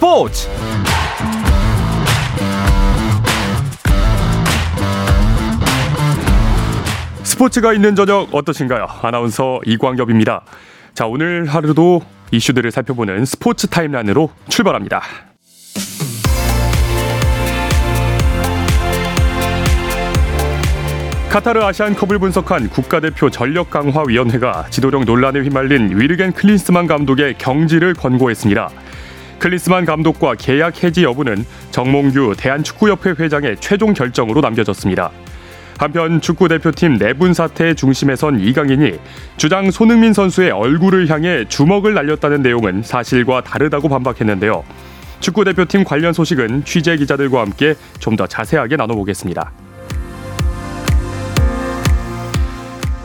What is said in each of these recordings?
스포츠 스포츠가 있는 저녁 어떠신가요? 아나운서 이광엽입니다. 자, 오늘 하루도 이슈들을 살펴보는 스포츠 타임라인으로 출발합니다. 카타르 아시안컵을 분석한 국가대표 전력강화위원회가 지도력 논란에 휘말린 위르겐 클린스만 감독의 경질을 권고했습니다. 클린스만 감독과 계약 해지 여부는 정몽규 대한축구협회 회장의 최종 결정으로 남겨졌습니다. 한편 축구 대표팀 내분 사태 중심에 선 이강인이 주장 손흥민 선수의 얼굴을 향해 주먹을 날렸다는 내용은 사실과 다르다고 반박했는데요. 축구 대표팀 관련 소식은 취재 기자들과 함께 좀 더 자세하게 나눠보겠습니다.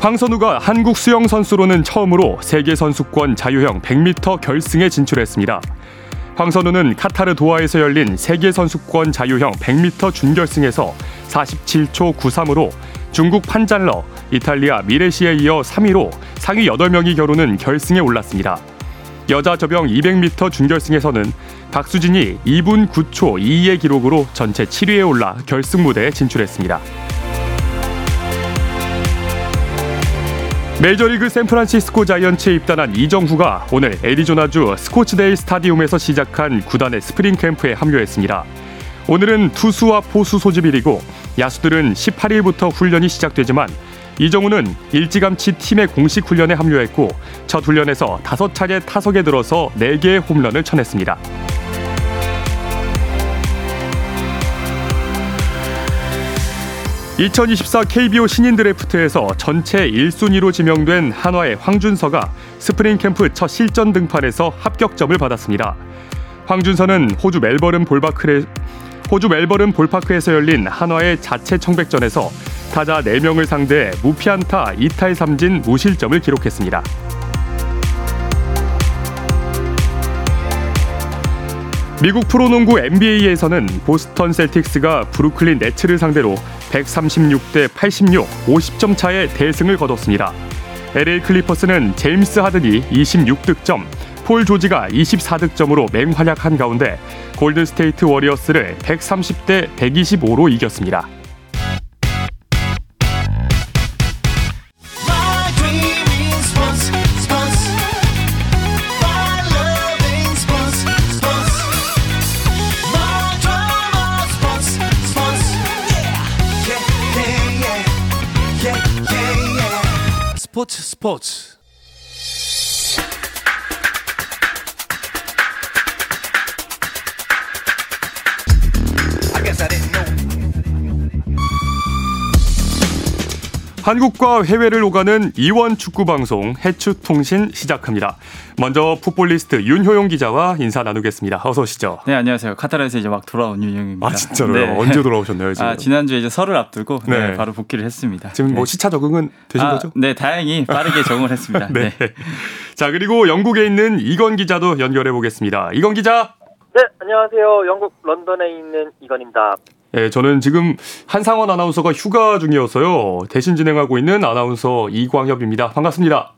황선우가 한국 수영 선수로는 처음으로 세계 선수권 자유형 100m 결승에 진출했습니다. 황선우는 카타르 도하에서 열린 세계 선수권 자유형 100m 준결승에서 47초 93으로 중국 판잔러, 이탈리아 미레시에 이어 3위로 상위 8명이 겨루는 결승에 올랐습니다. 여자 접영 200m 준결승에서는 박수진이 2분 9초 2의 기록으로 전체 7위에 올라 결승 무대에 진출했습니다. 메이저리그 샌프란시스코 자이언츠에 입단한 이정후가 오늘 애리조나주 스코츠데일 스타디움에서 시작한 구단의 스프링 캠프에 합류했습니다. 오늘은 투수와 포수 소집일이고 야수들은 18일부터 훈련이 시작되지만 이정후는 일찌감치 팀의 공식 훈련에 합류했고 첫 훈련에서 5차례 타석에 들어서 4개의 홈런을 쳐냈습니다. 2024 KBO 신인 드래프트에서 전체 1순위로 지명된 한화의 황준서가 스프링 캠프 첫 실전 등판에서 합격점을 받았습니다. 황준서는 호주 멜버른 볼바크에 호주 멜버른 볼파크에서 열린 한화의 자체 청백전에서 타자 4명을 상대해 무피안타 2탈 3진 무실점을 기록했습니다. 미국 프로농구 NBA에서는 보스턴 셀틱스가 브루클린 네츠를 상대로 136대 86, 50점 차의 대승을 거뒀습니다. LA 클리퍼스는 제임스 하든이 26득점, 폴 조지가 24득점으로 맹활약한 가운데 골든 스테이트 워리어스를 130대 125로 이겼습니다. 스포츠 스포츠 한국과 해외를 오가는 이원 축구 방송 해축 통신 시작합니다. 먼저 풋볼리스트 윤효용 기자와 인사 나누겠습니다. 어서 오시죠. 네, 안녕하세요. 카타르에서 이제 막 돌아온 윤효용입니다. 아, 진짜로요? 네. 언제 돌아오셨나요, 지금? 아, 지난주에 이제 설을 앞두고 네. 네. 바로 복귀를 했습니다. 지금 뭐 네. 시차 적응은 되신 아, 거죠? 네, 다행히 빠르게 적응을 했습니다. 네. 네. 자, 그리고 영국에 있는 이건 기자도 연결해 보겠습니다. 이건 기자. 네, 안녕하세요. 영국 런던에 있는 이건입니다. 예, 저는 지금 한상원 아나운서가 휴가 중이어서요. 대신 진행하고 있는 아나운서 이광엽입니다. 반갑습니다.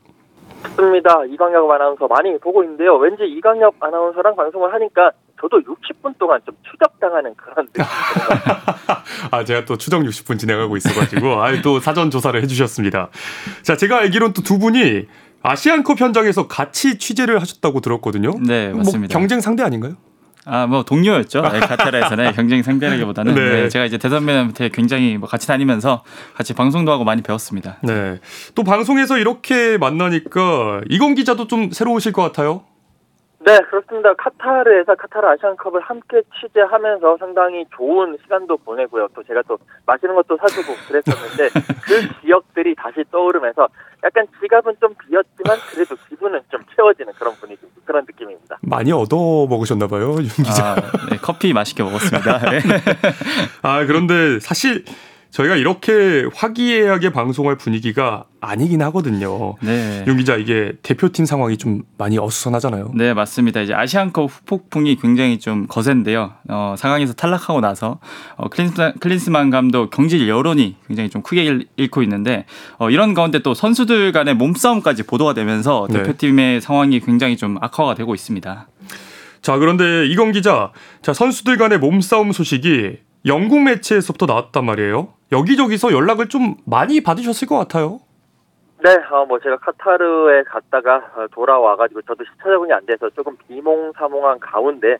좋습니다. 이광엽 아나운서 많이 보고 있는데요. 왠지 이광엽 아나운서랑 방송을 하니까 저도 60분 동안 좀 추적당하는 그런 느낌. 아, 제가 또 추정 60분 진행하고 있어가지고, 아, 또 사전 조사를 해주셨습니다. 자, 제가 알기로는 또두 분이 아시안컵 현장에서 같이 취재를 하셨다고 들었거든요. 네, 뭐 맞습니다. 경쟁 상대 아닌가요? 아, 뭐 동료였죠. 네, 카타르에서는 경쟁 상대라기보다는 네. 네, 제가 이제 대선배한테 굉장히 뭐 같이 다니면서 같이 방송도 하고 많이 배웠습니다. 네. 또 방송에서 이렇게 만나니까 이건 기자도 좀 새로우실 것 같아요. 네, 그렇습니다. 카타르에서 카타르 아시안컵을 함께 취재하면서 상당히 좋은 시간도 보내고요. 또 제가 또 맛있는 것도 사주고 그랬었는데 그 기억들이 다시 떠오르면서 약간 지갑은 좀 비었지만 그래도 기분은 좀 채워지는 그런 분위기, 그런 느낌입니다. 많이 얻어 먹으셨나 봐요, 윤 기자. 아, 네, 커피 맛있게 먹었습니다. 네. 아, 그런데 사실 저희가 이렇게 화기애애하게 방송할 분위기가 아니긴 하거든요. 네. 윤 기자 이게 대표팀 상황이 좀 많이 어수선하잖아요. 네, 맞습니다. 이제 아시안컵 후폭풍이 굉장히 좀 거센데요. 어, 상황에서 탈락하고 나서 어, 클린스만, 클린스만 감독 경질 여론이 굉장히 좀 크게 일- 잃고 있는데 어, 이런 가운데 또 선수들 간의 몸싸움까지 보도가 되면서 네. 대표팀의 상황이 굉장히 좀 악화가 되고 있습니다. 자, 그런데 이건 기자, 자, 선수들 간의 몸싸움 소식이 영국 매체에서부터 나왔단 말이에요. 여기저기서 연락을 좀 많이 받으셨을 것 같아요. 네, 어, 뭐 제가 카타르에 갔다가 어, 돌아와가지고 저도 시차 적응이 안 돼서 조금 비몽사몽한 가운데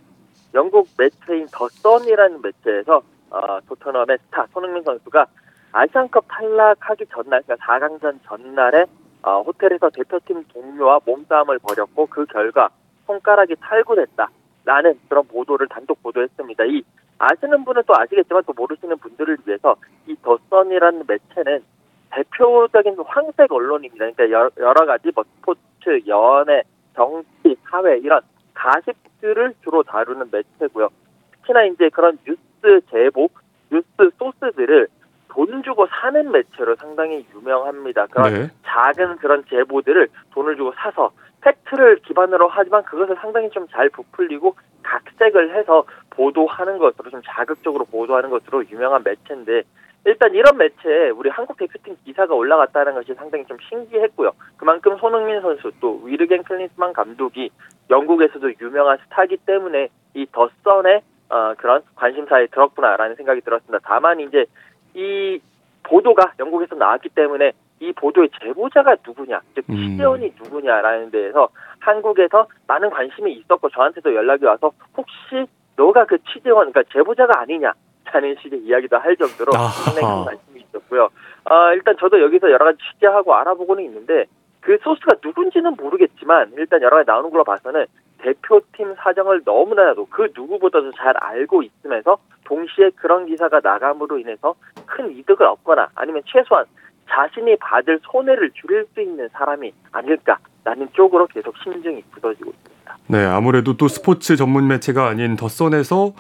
영국 매체인 더 선이라는 매체에서 어, 토트넘의 스타 손흥민 선수가 아시안컵 탈락하기 전날, 그러니까 4강전 전날에 어, 호텔에서 대표팀 동료와 몸싸움을 벌였고 그 결과 손가락이 탈구됐다라는 그런 보도를 단독 보도했습니다. 이 아시는 분은 또 아시겠지만 또 모르시는 분들을 위해서 이 더 선이라는 매체는 대표적인 그 황색 언론입니다. 그러니까 여러, 여러 가지 뭐 스포츠, 연애, 정치, 사회 이런 가십들을 주로 다루는 매체고요. 특히나 이제 그런 뉴스 제보, 뉴스 소스들을 돈 주고 사는 매체로 상당히 유명합니다. 그런 네. 작은 그런 제보들을 돈을 주고 사서 팩트를 기반으로 하지만 그것을 상당히 좀 잘 부풀리고 각색을 해서 보도하는 것으로 좀 자극적으로 보도하는 것으로 유명한 매체인데 일단 이런 매체에 우리 한국 대표팀 기사가 올라갔다는 것이 상당히 좀 신기했고요. 그만큼 손흥민 선수 또 위르겐 클린스만 감독이 영국에서도 유명한 스타기 때문에 이 더 선의 어, 그런 관심사에 들었구나라는 생각이 들었습니다. 다만 이제 이 보도가 영국에서 나왔기 때문에 이 보도의 제보자가 누구냐, 즉 음. 취재원이 누구냐라는 데에서 한국에서 많은 관심이 있었고 저한테도 연락이 와서 혹시 너가 그 취재원, 그러니까 제보자가 아니냐 라는 식의 이야기도 할 정도로. 상당히 큰 관심이 있었고요. 아, 일단 저도 여기서 여러 가지 취재하고 알아보고는 있는데 그 소스가 누군지는 모르겠지만 일단 여러 가지 나오는 걸로 봐서는 대표팀 사정을 너무나도 그 누구보다도 잘 알고 있으면서 동시에 그런 기사가 나감으로 인해서 큰 이득을 얻거나 아니면 최소한 자신이 받을 손해를 줄일 수 있는 사람이 아닐까라는 쪽으로 계속 심증이 굳어지고 있습니다. 네, 아무래도 또 스포츠 전문 매체가 아닌 더선에서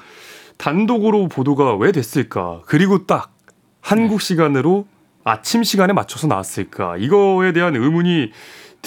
단독으로 보도가 왜 됐을까? 그리고 딱 한국 시간으로 아침 시간에 맞춰서 나왔을까? 이거에 대한 의문이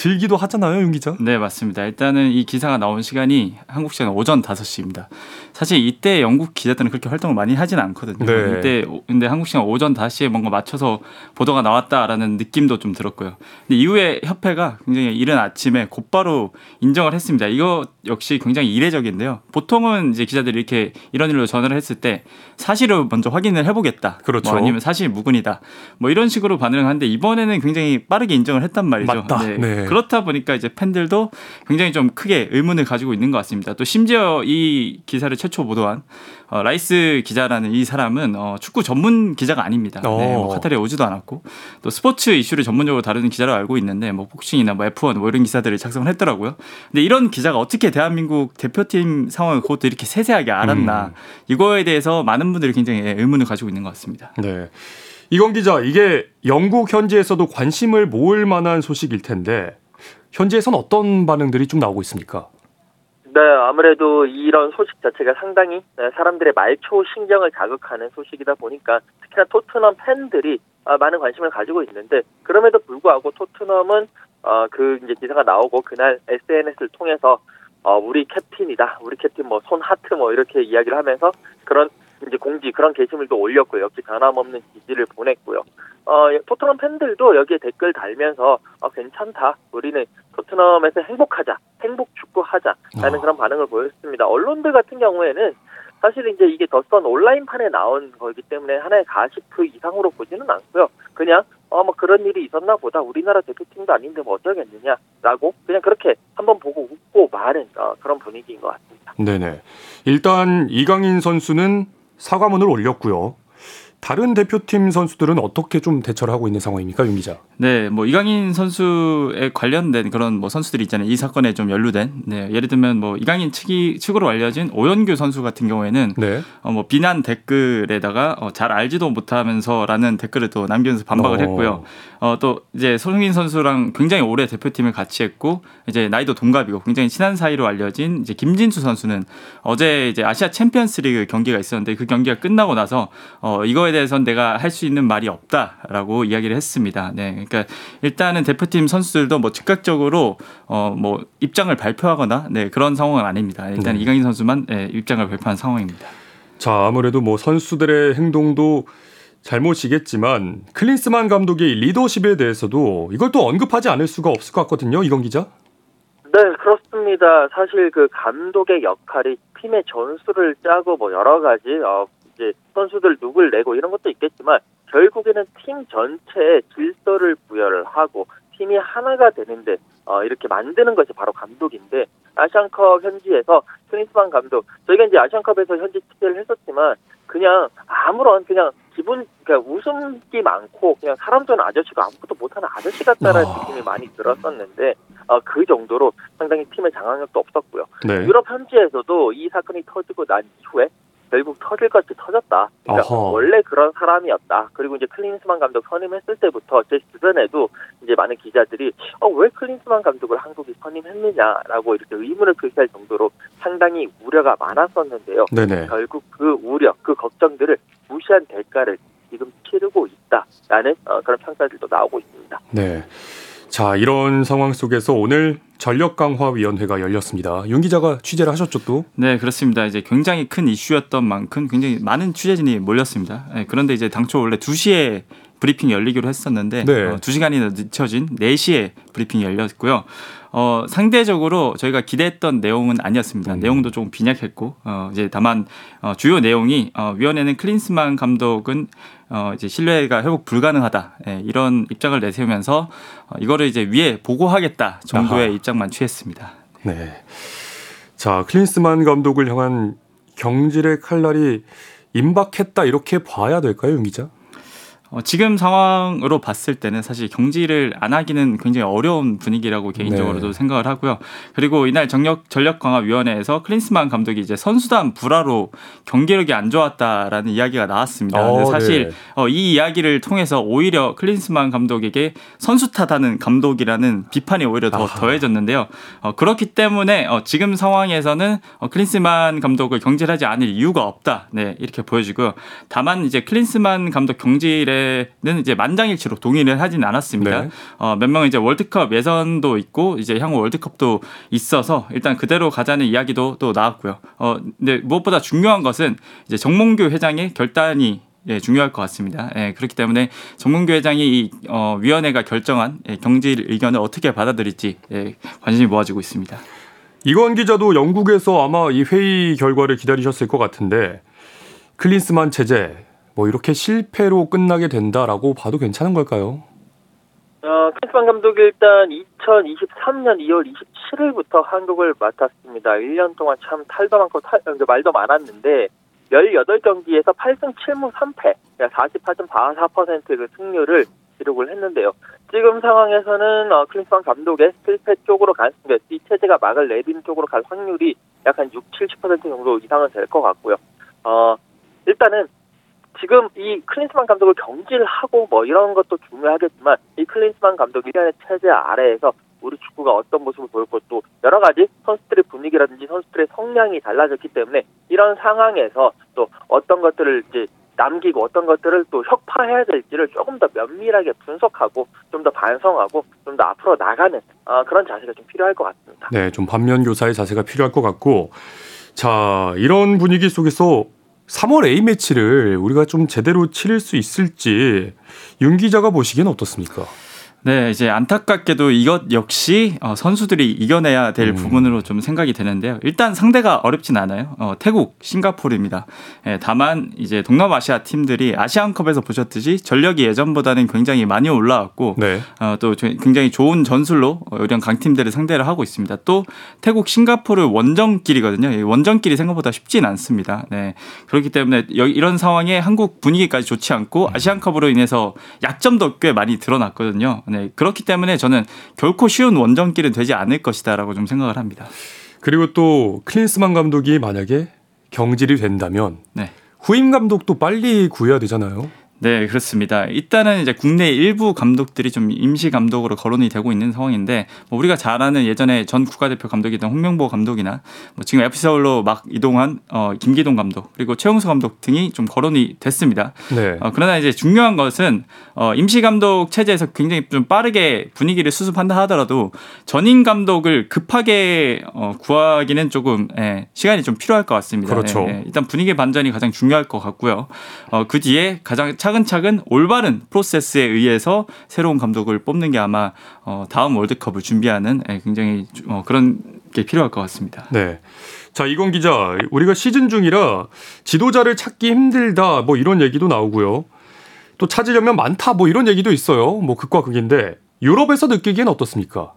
들기도 하잖아요, 윤 기자. 네, 맞습니다. 일단은 이 기사가 나온 시간이 한국 시간 오전 5시입니다. 사실 이때 영국 기자들은 그렇게 활동을 많이 하진 않거든요. 네. 이때 오- 근데 한국 시간 오전 5시에 뭔가 맞춰서 보도가 나왔다라는 느낌도 좀 들었고요. 근데 이후에 협회가 굉장히 이른 아침에 곧바로 인정을 했습니다. 이거 역시 굉장히 이례적인데요. 보통은 이제 기자들이 이렇게 이런 일로 전화를 했을 때 사실을 먼저 확인을 해보겠다. 그렇죠. 뭐 아니면 사실 무근이다. 뭐 이런 식으로 반응을 하는데 이번에는 굉장히 빠르게 인정을 했단 말이죠. 맞다. 네. 그렇다 보니까 이제 팬들도 굉장히 좀 크게 의문을 가지고 있는 것 같습니다. 또 심지어 이 기사를 최초 보도한 어, 라이스 기자라는 이 사람은 어, 축구 전문 기자가 아닙니다. 네, 어. 뭐 카타르에 오지도 않았고 또 스포츠 이슈를 전문적으로 다루는 기자로 알고 있는데 뭐 복싱이나 뭐 F1 뭐 이런 기사들을 작성을 했더라고요. 근데 이런 기자가 어떻게 대한민국 대표팀 상황을 그것도 이렇게 세세하게 알았나 음. 이거에 대해서 많은 분들이 굉장히 의문을 가지고 있는 것 같습니다. 네. 이건 기자, 이게 영국 현지에서도 관심을 모을 만한 소식일 텐데 현지에선 어떤 반응들이 좀 나오고 있습니까? 네, 아무래도 이런 소식 자체가 상당히 네, 사람들의 말초 신경을 자극하는 소식이다 보니까 특히나 토트넘 팬들이 아, 많은 관심을 가지고 있는데 그럼에도 불구하고 토트넘은 어, 그 이제 기사가 나오고 그날 SNS를 통해서 어, 우리 캡틴이다, 우리 캡틴 뭐 손 하트 뭐 이렇게 이야기를 하면서 그런 이제 공지 그런 게시물도 올렸고요. 역시 변함없는 지지를 보냈고요. 어, 토트넘 팬들도 여기에 댓글 달면서 어, 괜찮다. 우리는 토트넘에서 행복하자. 행복 축구하자 라는 어. 그런 반응을 보였습니다. 언론들 같은 경우에는 사실 이제 이게 더선 온라인판에 나온 거기 때문에 하나의 가십 그 이상으로 보지는 않고요. 그냥 어 뭐 그런 일이 있었나 보다. 우리나라 대표팀도 아닌데 뭐 어쩌겠느냐라고 그냥 그렇게 한번 보고 웃고 마는 어, 그런 분위기인 것 같습니다. 네네. 일단 이강인 선수는 사과문을 올렸고요. 다른 대표팀 선수들은 어떻게 좀 대처를 하고 있는 상황입니까, 윤 기자? 네, 뭐 이강인 선수에 관련된 그런 뭐 선수들이 있잖아요. 이 사건에 좀 연루된. 네, 예를 들면 뭐 이강인 측이 측으로 알려진 오연규 선수 같은 경우에는 네. 어, 뭐 비난 댓글에다가 어, 잘 알지도 못하면서라는 댓글을 또 남기면서 반박을 어. 했고요. 어, 또 이제 손흥민 선수랑 굉장히 오래 대표팀을 같이 했고 이제 나이도 동갑이고 굉장히 친한 사이로 알려진 이제 김진수 선수는 어제 이제 아시아 챔피언스리그 경기가 있었는데 그 경기가 끝나고 나서 어, 이거에 대해서는 내가 할 수 있는 말이 없다라고 이야기를 했습니다. 네, 그러니까 일단은 대표팀 선수들도 뭐 즉각적으로 어, 뭐 입장을 발표하거나 네 그런 상황은 아닙니다. 일단 네. 이강인 선수만 예, 입장을 발표한 상황입니다. 자, 아무래도 뭐 선수들의 행동도 잘못이겠지만 클린스만 감독의 리더십에 대해서도 이걸 또 언급하지 않을 수가 없을 것 같거든요, 이건 기자. 네, 그렇, 그렇습니다. 사실 그 감독의 역할이 팀의 전술을 짜고 뭐 여러 가지 어 이제 선수들 누굴 내고 이런 것도 있겠지만 결국에는 팀 전체에 질서를 부여를 하고 팀이 하나가 되는데 어 이렇게 만드는 것이 바로 감독인데 아시안컵 현지에서 클린스만 감독 저희가 이제 아시안컵에서 현지 취재를 했었지만 그냥 아무런 그냥 기분 그러니까 웃음기 많고 그냥 사람 되는 아저씨가 아무것도 못하는 아저씨 같다는 아. 느낌이 많이 들었었는데 어, 그 정도로 상당히 팀의 장악력도 없었고요. 네. 유럽 현지에서도 이 사건이 터지고 난 이후에 결국 터질 것이 터졌다. 그러니까 어허. 원래 그런 사람이었다. 그리고 이제 클린스만 감독 선임했을 때부터 제 주변에도 이제 많은 기자들이 어, 왜 클린스만 감독을 한국이 선임했느냐라고 이렇게 의문을 표시할 정도로 상당히 우려가 많았었는데요. 네네. 결국 그 우려, 그 걱정들을 무시한 대가를 지금 치르고 있다라는 어, 그런 평가들도 나오고 있습니다. 네. 자, 이런 상황 속에서 오늘 전력강화위원회가 열렸습니다. 윤 기자가 취재를 하셨죠 또? 네, 그렇습니다. 이제 굉장히 큰 이슈였던 만큼 굉장히 많은 취재진이 몰렸습니다. 네, 그런데 이제 당초 원래 2시에 브리핑이 열리기로 했었는데 네. 어, 2시간이나 늦춰진 4시에 브리핑이 열렸고요. 어, 상대적으로 저희가 기대했던 내용은 아니었습니다. 음. 내용도 조금 빈약했고 어, 이제 다만 어, 주요 내용이 어, 위원회는 클린스만 감독은 어, 이제 신뢰가 회복 불가능하다 예, 이런 입장을 내세우면서 어, 이거를 이제 위에 보고하겠다 정도의 아하. 입장만 취했습니다. 네. 자, 클린스만 감독을 향한 경질의 칼날이 임박했다 이렇게 봐야 될까요, 윤 기자? 어, 지금 상황으로 봤을 때는 사실 경질을 안 하기는 굉장히 어려운 분위기라고 개인적으로도 네. 생각을 하고요. 그리고 이날 전력 전력 강화 위원회에서 클린스만 감독이 이제 선수단 불화로 경기력이 안 좋았다라는 이야기가 나왔습니다. 어, 근데 사실 네. 어, 이 이야기를 통해서 오히려 클린스만 감독에게 선수 탓하는 감독이라는 비판이 오히려 더 아하. 더해졌는데요. 어, 그렇기 때문에 어, 지금 상황에서는 어, 클린스만 감독을 경질하지 않을 이유가 없다. 네, 이렇게 보여지고요. 다만 이제 클린스만 감독 경질에 는 이제 만장일치로 동의를 하진 않았습니다. 네. 어, 몇 명은 이제 월드컵 예선도 있고 이제 향후 월드컵도 있어서 일단 그대로 가자는 이야기도 또 나왔고요. 어, 근데 무엇보다 중요한 것은 이제 정몽규 회장의 결단이 예, 중요할 것 같습니다. 예, 그렇기 때문에 정문교 회장이 이 어, 위원회가 결정한 예, 경질 의견을 어떻게 받아들일지 예, 관심이 모아지고 있습니다. 이건 기자도 영국에서 아마 이 회의 결과를 기다리셨을 것 같은데 클린스만 체제 뭐 이렇게 실패로 끝나게 된다라고 봐도 괜찮은 걸까요? 어, 클린스만 감독이 일단 2023년 2월 27일부터 한국을 맡았습니다. 1년 동안 참 탈도 많고 탈, 어, 말도 많았는데 18경기에서 8승 7무 3패, 48.44%의 승률을 기록을 했는데요. 지금 상황에서는 어, 클린스만 감독의 실패 쪽으로 간, 이 체제가 막을 내린 쪽으로 갈 확률이 약 한 6, 70% 정도 이상은 될 것 같고요. 어, 일단은 지금 이 클린스만 감독을 경질하고 뭐 이런 것도 중요하겠지만 이 클린스만 감독 일련의 체제 아래에서 우리 축구가 어떤 모습을 보일 것도 여러 가지 선수들의 분위기라든지 선수들의 성향이 달라졌기 때문에 이런 상황에서 또 어떤 것들을 이제 남기고 어떤 것들을 또 혁파해야 될지를 조금 더 면밀하게 분석하고 좀 더 반성하고 좀 더 앞으로 나가는 어, 그런 자세가 좀 필요할 것 같습니다. 네, 좀 반면 교사의 자세가 필요할 것 같고 자 이런 분위기 속에서 3월 A 매치를 우리가 좀 제대로 치를 수 있을지 윤 기자가 보시기엔 어떻습니까? 네, 이제 안타깝게도 이것 역시 어, 선수들이 이겨내야 될 음. 부분으로 좀 생각이 되는데요. 일단 상대가 어렵진 않아요. 어, 태국, 싱가포르입니다. 예, 다만 이제 동남아시아 팀들이 아시안컵에서 보셨듯이 전력이 예전보다는 굉장히 많이 올라왔고 네, 어, 또 저- 굉장히 좋은 전술로 어, 이런 강팀들을 상대를 하고 있습니다. 또 태국, 싱가포르 원정길이거든요. 이 원정길이 생각보다 쉽진 않습니다. 네. 그렇기 때문에 여- 이런 상황에 한국 분위기까지 좋지 않고 아시안컵으로 인해서 약점도 꽤 많이 드러났거든요. 네. 그렇기 때문에 저는 결코 쉬운 원정길은 되지 않을 것이다라고 좀 생각을 합니다. 그리고 또 클린스만 감독이 만약에 경질이 된다면 네. 후임 감독도 빨리 구해야 되잖아요. 네, 그렇습니다. 일단은 이제 국내 일부 감독들이 좀 임시 감독으로 거론이 되고 있는 상황인데 뭐 우리가 잘 아는 예전에 전 국가대표 감독이던 홍명보 감독이나 뭐 지금 FC 서울로 막 이동한 어, 김기동 감독 그리고 최용수 감독 등이 좀 거론이 됐습니다. 네, 어, 그러나 이제 중요한 것은 어, 임시 감독 체제에서 굉장히 좀 빠르게 분위기를 수습한다 하더라도 전임 감독을 급하게 어, 구하기는 조금 예, 시간이 좀 필요할 것 같습니다. 그렇죠. 예, 예. 일단 분위기 반전이 가장 중요할 것 같고요. 어, 그 뒤에 가장 차 근차근 올바른 프로세스에 의해서 새로운 감독을 뽑는 게 아마 어, 다음 월드컵을 준비하는 예, 굉장히 주- 어, 그런 게 필요할 것 같습니다. 네. 자, 이건 기자, 우리가 시즌 중이라 지도자를 찾기 힘들다 뭐 이런 얘기도 나오고요. 또 찾으려면 많다 뭐 이런 얘기도 있어요. 뭐 극과 극인데 유럽에서 느끼기엔 어떻습니까?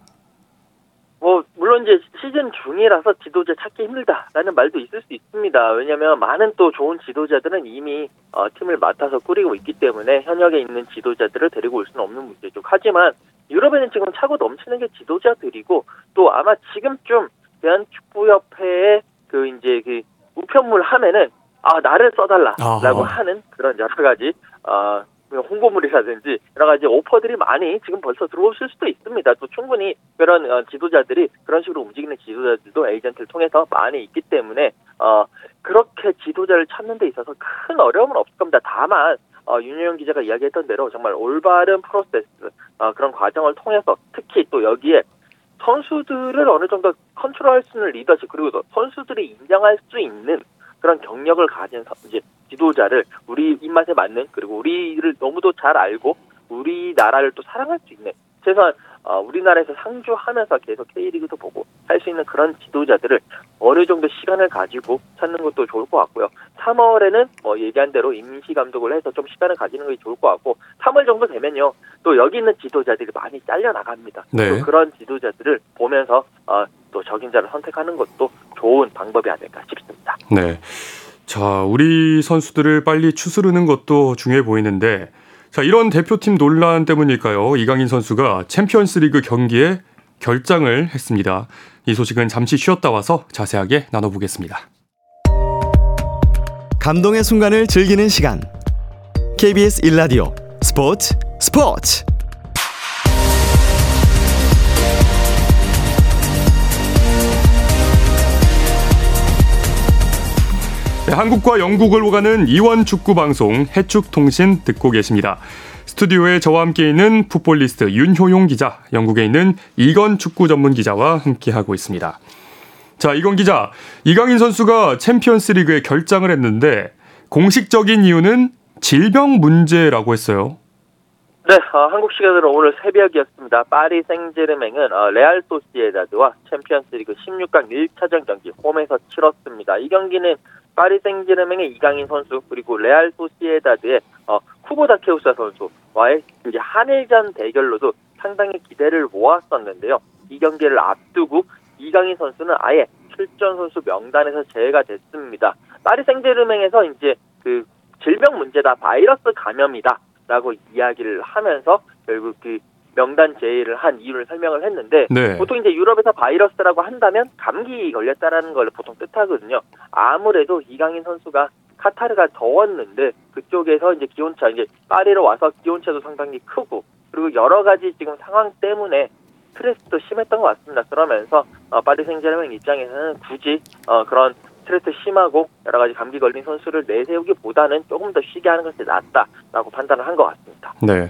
뭐 물론 이제 시즌 중이라서 지도자 찾기 힘들다라는 말도 있을 수 있습니다. 왜냐하면 많은 또 좋은 지도자들은 이미 어, 팀을 맡아서 꾸리고 있기 때문에 현역에 있는 지도자들을 데리고 올 수는 없는 문제죠. 하지만 유럽에는 지금 차고 넘치는 게 지도자들이고 또 아마 지금쯤 대한축구협회의 그 이제 그 우편물 하면은 아 나를 써달라라고 아하. 하는 그런 여러 가지 어, 홍보물이라든지 여러 가지 오퍼들이 많이 지금 벌써 들어오실 수도 있습니다. 또 충분히 그런 어, 지도자들이 그런 식으로 움직이는 지도자들도 에이전트를 통해서 많이 있기 때문에 어, 그렇게 지도자를 찾는 데 있어서 큰 어려움은 없을 겁니다. 다만 어, 윤여영 기자가 이야기했던 대로 정말 올바른 프로세스 어, 그런 과정을 통해서 특히 또 여기에 선수들을 어느 정도 컨트롤할 수 있는 리더십 그리고 또 선수들이 인정할 수 있는 그런 경력을 가진 서- 이제 지도자를 우리 입맛에 맞는 그리고 우리를 너무도 잘 알고 우리나라를 또 사랑할 수 있는 최소한 어, 우리나라에서 상주하면서 계속 K리그도 보고 할 수 있는 그런 지도자들을 어느 정도 시간을 가지고 찾는 것도 좋을 것 같고요. 3월에는 뭐 얘기한 대로 임시 감독을 해서 좀 시간을 가지는 것이 좋을 것 같고 3월 정도 되면요. 또 여기 있는 지도자들이 많이 잘려 나갑니다. 네. 또 그런 지도자들을 보면서 어, 또 적임자를 선택하는 것도 좋은 방법이 아닐까 싶습니다. 네. 자, 우리 선수들을 빨리 추스르는 것도 중요해 보이는데 자, 이런 대표팀 논란 때문일까요? 이강인 선수가 챔피언스 리그 경기에 결장을 했습니다. 이 소식은 잠시 쉬었다 와서 자세하게 나눠보겠습니다. 감동의 순간을 즐기는 시간. KBS 1라디오 스포츠 스포츠. 네, 한국과 영국을 오가는 이원 축구 방송 해축 통신 듣고 계십니다. 스튜디오에 저와 함께 있는 풋볼리스트 윤효용 기자, 영국에 있는 이건 축구 전문 기자와 함께 하고 있습니다. 자, 이건 기자, 이강인 선수가 챔피언스 리그에 결장을 했는데 공식적인 이유는 질병 문제라고 했어요. 네, 어, 한국 시간으로 오늘 새벽이었습니다. 파리 생제르맹은 어, 레알 소시에다드와 챔피언스리그 16강 1차전 경기 홈에서 치렀습니다. 이 경기는 파리 생제르맹의 이강인 선수 그리고 레알 소시에다드의 어, 쿠보 다케후사 선수와의 이제 한일전 대결로도 상당히 기대를 모았었는데요. 이 경기를 앞두고 이강인 선수는 아예 출전 선수 명단에서 제외가 됐습니다. 파리 생제르맹에서 이제 그 질병 문제다, 바이러스 감염이다. 라고 이야기를 하면서 결국 그 명단 제의를 한 이유를 설명을 했는데 네. 보통 이제 유럽에서 바이러스라고 한다면 감기 걸렸다라는 걸 보통 뜻하거든요. 아무래도 이강인 선수가 카타르가 더웠는데 그쪽에서 이제 기온차 이제 파리로 와서 기온차도 상당히 크고 그리고 여러 가지 지금 상황 때문에 스트레스도 심했던 것 같습니다. 그러면서 어, 파리 생제르맹 입장에서는 굳이 어, 그런 스트레스 심하고 여러 가지 감기 걸린 선수를 내세우기보다는 조금 더 쉬게 하는 것이 낫다라고 판단을 한 것 같습니다. 네.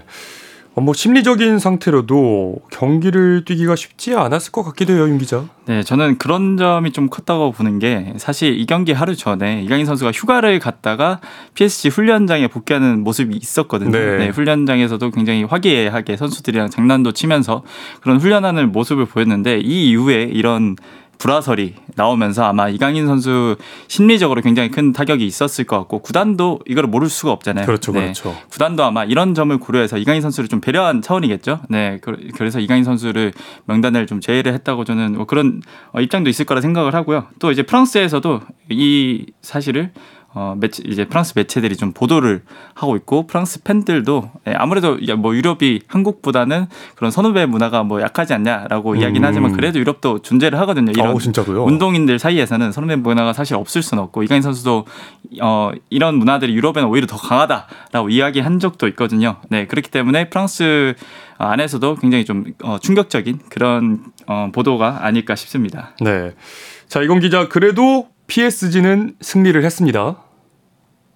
어, 뭐 심리적인 상태로도 경기를 뛰기가 쉽지 않았을 것 같기도 해요, 윤 기자. 네, 저는 그런 점이 좀 컸다고 보는 게 사실 이 경기 하루 전에 이강인 선수가 휴가를 갔다가 PSG 훈련장에 복귀하는 모습이 있었거든요. 네. 네. 훈련장에서도 굉장히 화기애애하게 선수들이랑 장난도 치면서 그런 훈련하는 모습을 보였는데 이 이후에 이런 불화설이 나오면서 아마 이강인 선수 심리적으로 굉장히 큰 타격이 있었을 것 같고 구단도 이걸 모를 수가 없잖아요. 그렇죠, 네. 그렇죠. 구단도 아마 이런 점을 고려해서 이강인 선수를 좀 배려한 차원이겠죠. 네, 그- 그래서 이강인 선수를 명단을 좀 제외를 했다고 저는 뭐 그런 어, 입장도 있을 거라 생각을 하고요. 또 이제 프랑스에서도 이 사실을 어, 매체, 이제 프랑스 매체들이 좀 보도를 하고 있고 프랑스 팬들도 예, 아무래도 야, 뭐 유럽이 한국보다는 그런 선후배 문화가 뭐 약하지 않냐라고 이야기는 음. 하지만 그래도 유럽도 존재를 하거든요. 이런 어, 진짜로요? 운동인들 사이에서는 선후배 문화가 사실 없을 수는 없고 이강인 선수도 어, 이런 문화들이 유럽에는 오히려 더 강하다라고 이야기한 적도 있거든요. 네 그렇기 때문에 프랑스 안에서도 굉장히 좀 어, 충격적인 그런 어, 보도가 아닐까 싶습니다. 네. 자, 이건 기자, 그래도 PSG는 승리를 했습니다.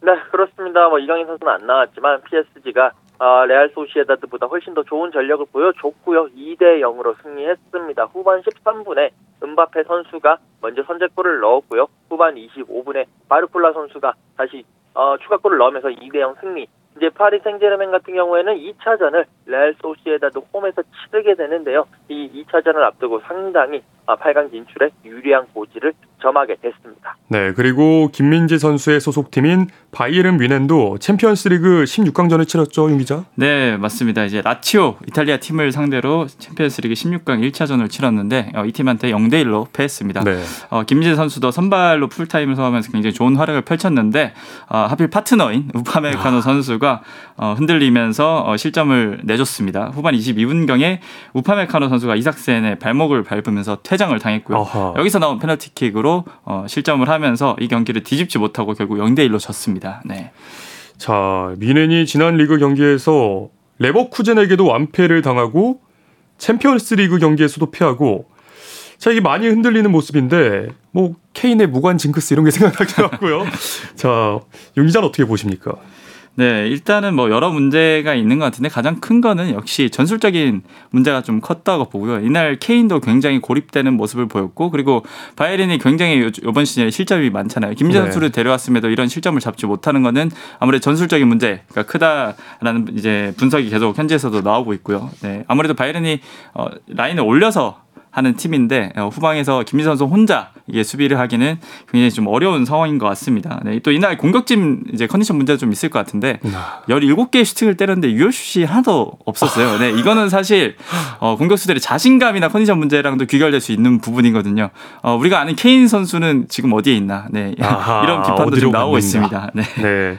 네, 그렇습니다. 뭐 이강인 선수는 안 나왔지만 PSG가 아, 레알 소시에다드보다 훨씬 더 좋은 전력을 보여줬고요. 2대 0으로 승리했습니다. 후반 13분에 음바페 선수가 먼저 선제골을 넣었고요. 후반 25분에 바르콜라 선수가 다시 어, 추가골을 넣으면서 2대 0 승리. 이제 파리 생제르맹 같은 경우에는 2차전을 레알 소시에다드 홈에서 치르게 되는데요. 이 2차전을 앞두고 상당히 아, 8강 진출에 유리한 고지를 점하게 됐습니다. 네, 그리고 김민지 선수의 소속팀인 바이에른 뮌헨도 챔피언스리그 16강전을 치렀죠, 윤 기자. 네, 맞습니다. 이제 라치오 이탈리아 팀을 상대로 챔피언스리그 16강 1차전을 치렀는데 어, 이 팀한테 0대 1로 패했습니다. 네. 어, 김민재 선수도 선발로 풀타임을 소화하면서 굉장히 좋은 활약을 펼쳤는데 어, 하필 파트너인 우파메카노 아. 선수가 어, 흔들리면서 어, 실점을 내줬습니다. 후반 22분경에 우파메카노 선수가 이삭센의 발목을 밟으면서 퇴장을 당했고요. 아하. 여기서 나온 페널티킥으로 어, 실점을 하면서 이 경기를 뒤집지 못하고 결국 0대 1로 졌습니다. 네. 자, 뮌헨이 지난 리그 경기에서 레버쿠젠에게도 완패를 당하고 챔피언스 리그 경기에서도 패하고 자, 이게 많이 흔들리는 모습인데 뭐 케인의 무관 징크스 이런 게 생각나기도 하고요. 자, 윤 기자는 어떻게 보십니까? 네, 일단은 뭐 여러 문제가 있는 것 같은데 가장 큰 거는 역시 전술적인 문제가 좀 컸다고 보고요. 이날 케인도 굉장히 고립되는 모습을 보였고 그리고 바이에른이 굉장히 요- 이번 시즌에 실점이 많잖아요. 김재 네. 선수를 데려왔음에도 이런 실점을 잡지 못하는 거는 아무래도 전술적인 문제가 크다라는 이제 분석이 계속 현지에서도 나오고 있고요. 네, 아무래도 바이에른이 어, 라인을 올려서 하는 팀인데 어, 후방에서 김민 선수 혼자 이게 수비를 하기는 굉장히 좀 어려운 상황인 것 같습니다. 네, 또 이날 공격진 이제 컨디션 문제가 좀 있을 것 같은데 17개의 슈팅을 때렸는데 유효슛이 하나도 없었어요. 네, 이거는 사실 어, 공격수들의 자신감이나 컨디션 문제랑도 귀결될 수 있는 부분이거든요. 어, 우리가 아는 케인 선수는 지금 어디에 있나? 네, 아하, 이런 비판도 좀 나오고. 있습니다. 네. 네.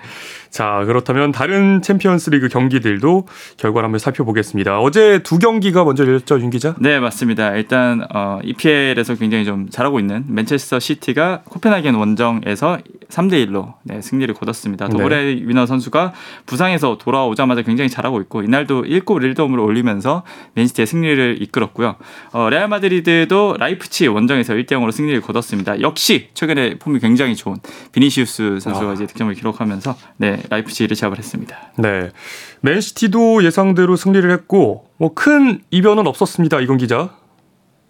자, 그렇다면 다른 챔피언스 리그 경기들도 결과를 한번 살펴보겠습니다. 어제 두 경기가 먼저 열렸죠, 윤 기자? 네, 맞습니다. 일단 어, EPL에서 굉장히 좀 잘하고 있는 맨체스터 시티가 코펜하겐 원정에서 3대 1로 네, 승리를 거뒀습니다. 네. 더브라이너 선수가 부상에서 돌아오자마자 굉장히 잘하고 있고 이날도 1골 1도움을 올리면서 맨시티의 승리를 이끌었고요. 어, 레알 마드리드도 라이프치 원정에서 1대 0으로 승리를 거뒀습니다. 역시 최근에 폼이 굉장히 좋은 비니시우스 선수가 아. 이제 득점을 기록하면서 네, 라이프치를 제압을 했습니다. 네. 맨시티도 예상대로 승리를 했고 뭐 큰 이변은 없었습니다. 이건 기자.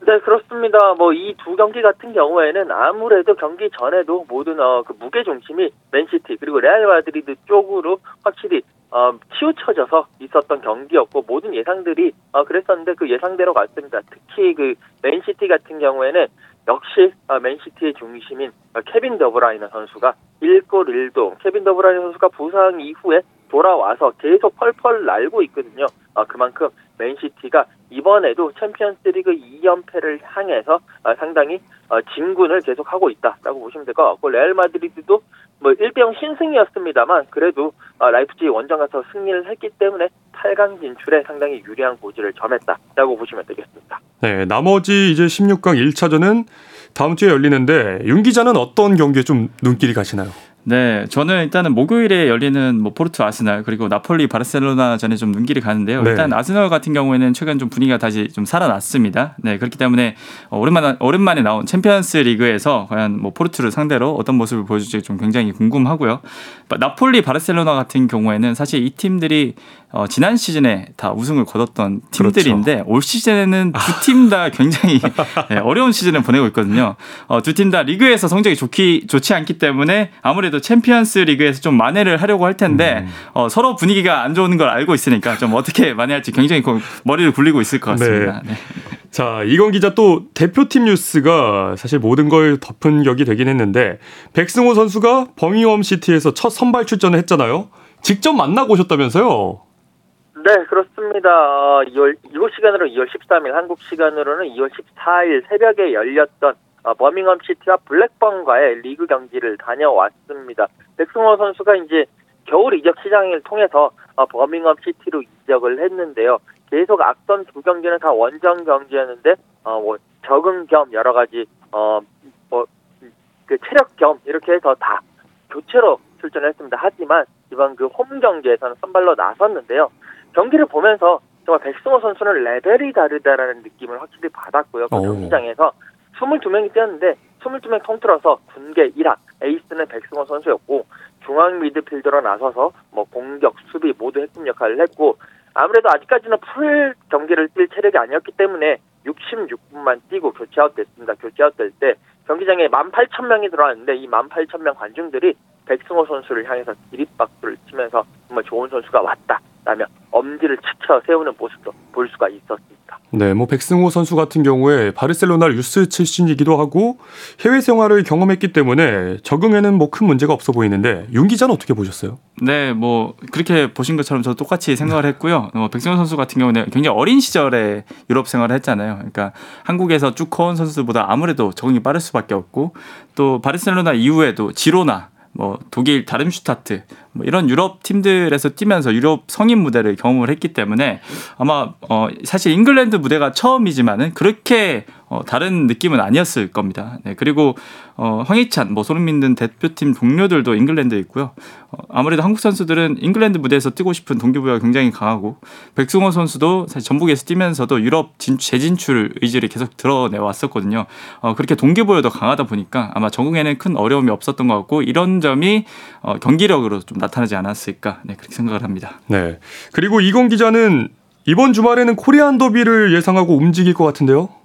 네, 그렇습니다. 뭐 이 두 경기 같은 경우에는 아무래도 경기 전에도 모든 어, 그 무게 중심이 맨시티 그리고 레알 마드리드 쪽으로 확실히 어, 치우쳐져서 있었던 경기였고 모든 예상들이 어, 그랬었는데 그 예상대로 갔습니다. 특히 그 맨시티 같은 경우에는 역시 어, 맨시티의 중심인 어, 케빈 더브라이너 선수가 1골 1도 케빈 더브라이너 선수가 부상 이후에 돌아와서 계속 펄펄 날고 있거든요. 어, 그만큼 맨시티가 이번에도 챔피언스리그 2연패를 향해서 어, 상당히 어, 진군을 계속하고 있다라고 보시면 될 것 같고 레알 마드리드도 뭐 1대0 신승이었습니다만 그래도 어, 라이프치히 원정 가서 승리를 했기 때문에 8강 진출에 상당히 유리한 고지를 점했다라고 보시면 되겠습니다. 네, 나머지 이제 16강 1차전은 다음 주에 열리는데 윤 기자는 어떤 경기에 좀 눈길이 가시나요? 네, 저는 일단은 목요일에 열리는 뭐 포르투 아스날 그리고 나폴리 바르셀로나 전에 좀 눈길이 가는데요. 네. 일단 아스날 같은 경우에는 최근 좀 분위기가 다시 좀 살아났습니다. 네, 그렇기 때문에 어, 오랜만에 오랜만에 나온 챔피언스 리그에서 과연 뭐 포르투를 상대로 어떤 모습을 보여줄지 좀 굉장히 궁금하고요. 바- 나폴리 바르셀로나 같은 경우에는 사실 이 팀들이 어, 지난 시즌에 다 우승을 거뒀던 팀들인데 올 시즌에는 두 팀 다 굉장히 네, 어려운 시즌을 보내고 있거든요. 어, 두 팀 다 리그에서 성적이 좋기 좋지 않기 때문에 아무래도 챔피언스 리그에서 좀 만회를 하려고 할 텐데 어, 서로 분위기가 안 좋은 걸 알고 있으니까 좀 어떻게 만회할지 굉장히 고- 머리를 굴리고 있을 것 같습니다. 네. 자, 이건 기자 또 대표팀 뉴스가 사실 모든 걸 덮은 격이 되긴 했는데 백승호 선수가 버밍엄 시티에서 첫 선발 출전을 했잖아요. 직접 만나고 오셨다면서요? 네, 그렇습니다. 어, 2월, 미국 시간으로 2월 13일, 한국 시간으로는 2월 14일 새벽에 열렸던 어, 버밍엄 시티와 블랙번과의 리그 경기를 다녀왔습니다. 백승호 선수가 이제 겨울 이적 시장을 통해서 어, 버밍엄 시티로 이적을 했는데요. 계속 앞선 두 경기는 다 원정 경기였는데 어, 뭐 적응 겸 여러 가지 어, 뭐, 그 체력 겸 이렇게 해서 다 교체로 출전했습니다. 하지만 이번 그 홈 경기에서는 선발로 나섰는데요. 경기를 보면서 정말 백승호 선수는 레벨이 다르다라는 느낌을 확실히 받았고요. 그 오. 경기장에서 22명이 뛰었는데 22명 통틀어서 군계일학 에이스는 백승호 선수였고 중앙 미드필더로 나서서 뭐 공격, 수비 모두 핵심 역할을 했고 아무래도 아직까지는 풀 경기를 뛸 체력이 아니었기 때문에 66분만 뛰고 교체아웃 됐습니다. 교체아웃 될 때 경기장에 18,000명이 들어왔는데 이 18,000명 관중들이 백승호 선수를 향해서 기립박수를 치면서 정말 좋은 선수가 왔다 라며 엄지를 치켜 세우는 모습도 볼 수가 있었습니다. 네, 뭐 백승호 선수 같은 경우에 바르셀로나 유스 출신이기도 하고 해외 생활을 경험했기 때문에 적응에는 뭐 큰 문제가 없어 보이는데 윤 기자는 어떻게 보셨어요? 네, 뭐 그렇게 보신 것처럼 저도 똑같이 생각을 했고요. 어, 백승호 선수 같은 경우는 굉장히 어린 시절에 유럽 생활을 했잖아요. 그러니까 한국에서 쭉 커온 선수들보다 아무래도 적응이 빠를 수밖에 없고 또 바르셀로나 이후에도 지로나 뭐 독일 다름슈타트 뭐 이런 유럽 팀들에서 뛰면서 유럽 성인 무대를 경험을 했기 때문에 아마 어 사실 잉글랜드 무대가 처음이지만은 그렇게 어 다른 느낌은 아니었을 겁니다. 네 그리고 어 황희찬 뭐 손흥민 등 대표팀 동료들도 잉글랜드에 있고요. 어 아무래도 한국 선수들은 잉글랜드 무대에서 뛰고 싶은 동기부여가 굉장히 강하고 백승호 선수도 사실 전북에서 뛰면서도 유럽 진, 재진출 의지를 계속 드러내 왔었거든요. 어 그렇게 동기부여도 강하다 보니까 아마 적응에는 큰 어려움이 없었던 것 같고 이런 점이 어 경기력으로 좀 나타나지 않았을까 네 그렇게 생각을 합니다. 네. 그리고 이건 기자는 이번 주말에는 코리안 더비를 예상하고 움직일 것 같은데요.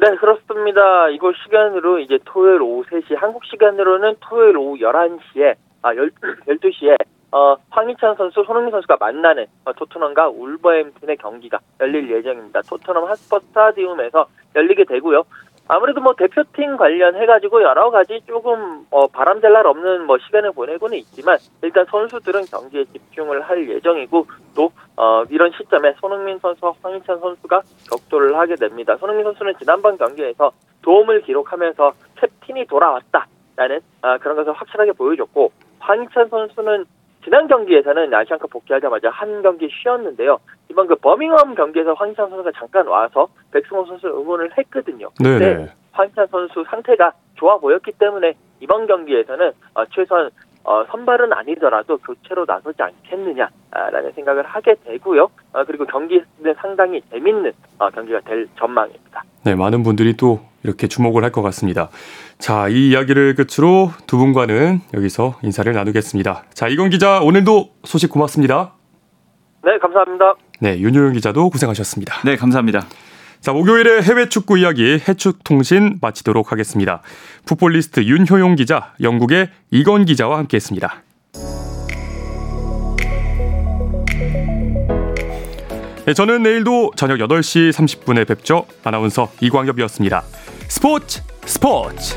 네, 그렇습니다. 이곳 시간으로 이제 토요일 오후 3시, 한국 시간으로는 토요일 오후 11시에, 아, 12시에, 어, 황희찬 선수, 손흥민 선수가 만나는 어, 토트넘과 울버햄튼의 경기가 열릴 예정입니다. 토트넘 핫스퍼 스타디움에서 열리게 되고요. 아무래도 뭐 대표팀 관련해가지고 여러 가지 조금 어, 바람잘 날 없는 뭐 시간을 보내고는 있지만 일단 선수들은 경기에 집중을 할 예정이고 또 어, 이런 시점에 손흥민 선수와 황희찬 선수가 격돌을 하게 됩니다. 손흥민 선수는 지난번 경기에서 도움을 기록하면서 캡틴이 돌아왔다라는 아, 그런 것을 확실하게 보여줬고 황희찬 선수는 지난 경기에서는 아시안컵 복귀하자마자 한 경기 쉬었는데요. 이번 그 버밍엄 경기에서 황희찬 선수가 잠깐 와서 백승호 선수를 응원을 했거든요. 네. 근데 황희찬 선수 상태가 좋아 보였기 때문에 이번 경기에서는 어, 최소한 어, 선발은 아니더라도 교체로 나서지 않겠느냐라는 생각을 하게 되고요. 어, 그리고 경기는 상당히 재밌는 어, 경기가 될 전망입니다. 네, 많은 분들이 또 이렇게 주목을 할 것 같습니다. 자, 이 이야기를 끝으로 두 분과는 여기서 인사를 나누겠습니다. 자, 이건 기자 오늘도 소식 고맙습니다. 네, 감사합니다. 네, 윤효영 기자도 고생하셨습니다. 네 감사합니다. 자, 목요일에 해외 축구 이야기 해축 통신 마치도록 하겠습니다. 풋볼리스트 윤효용 기자, 영국의 이건 기자와 함께했습니다. 네, 저는 내일도 저녁 8시 30분에 뵙죠. 아나운서 이광엽이었습니다. 스포츠 스포츠.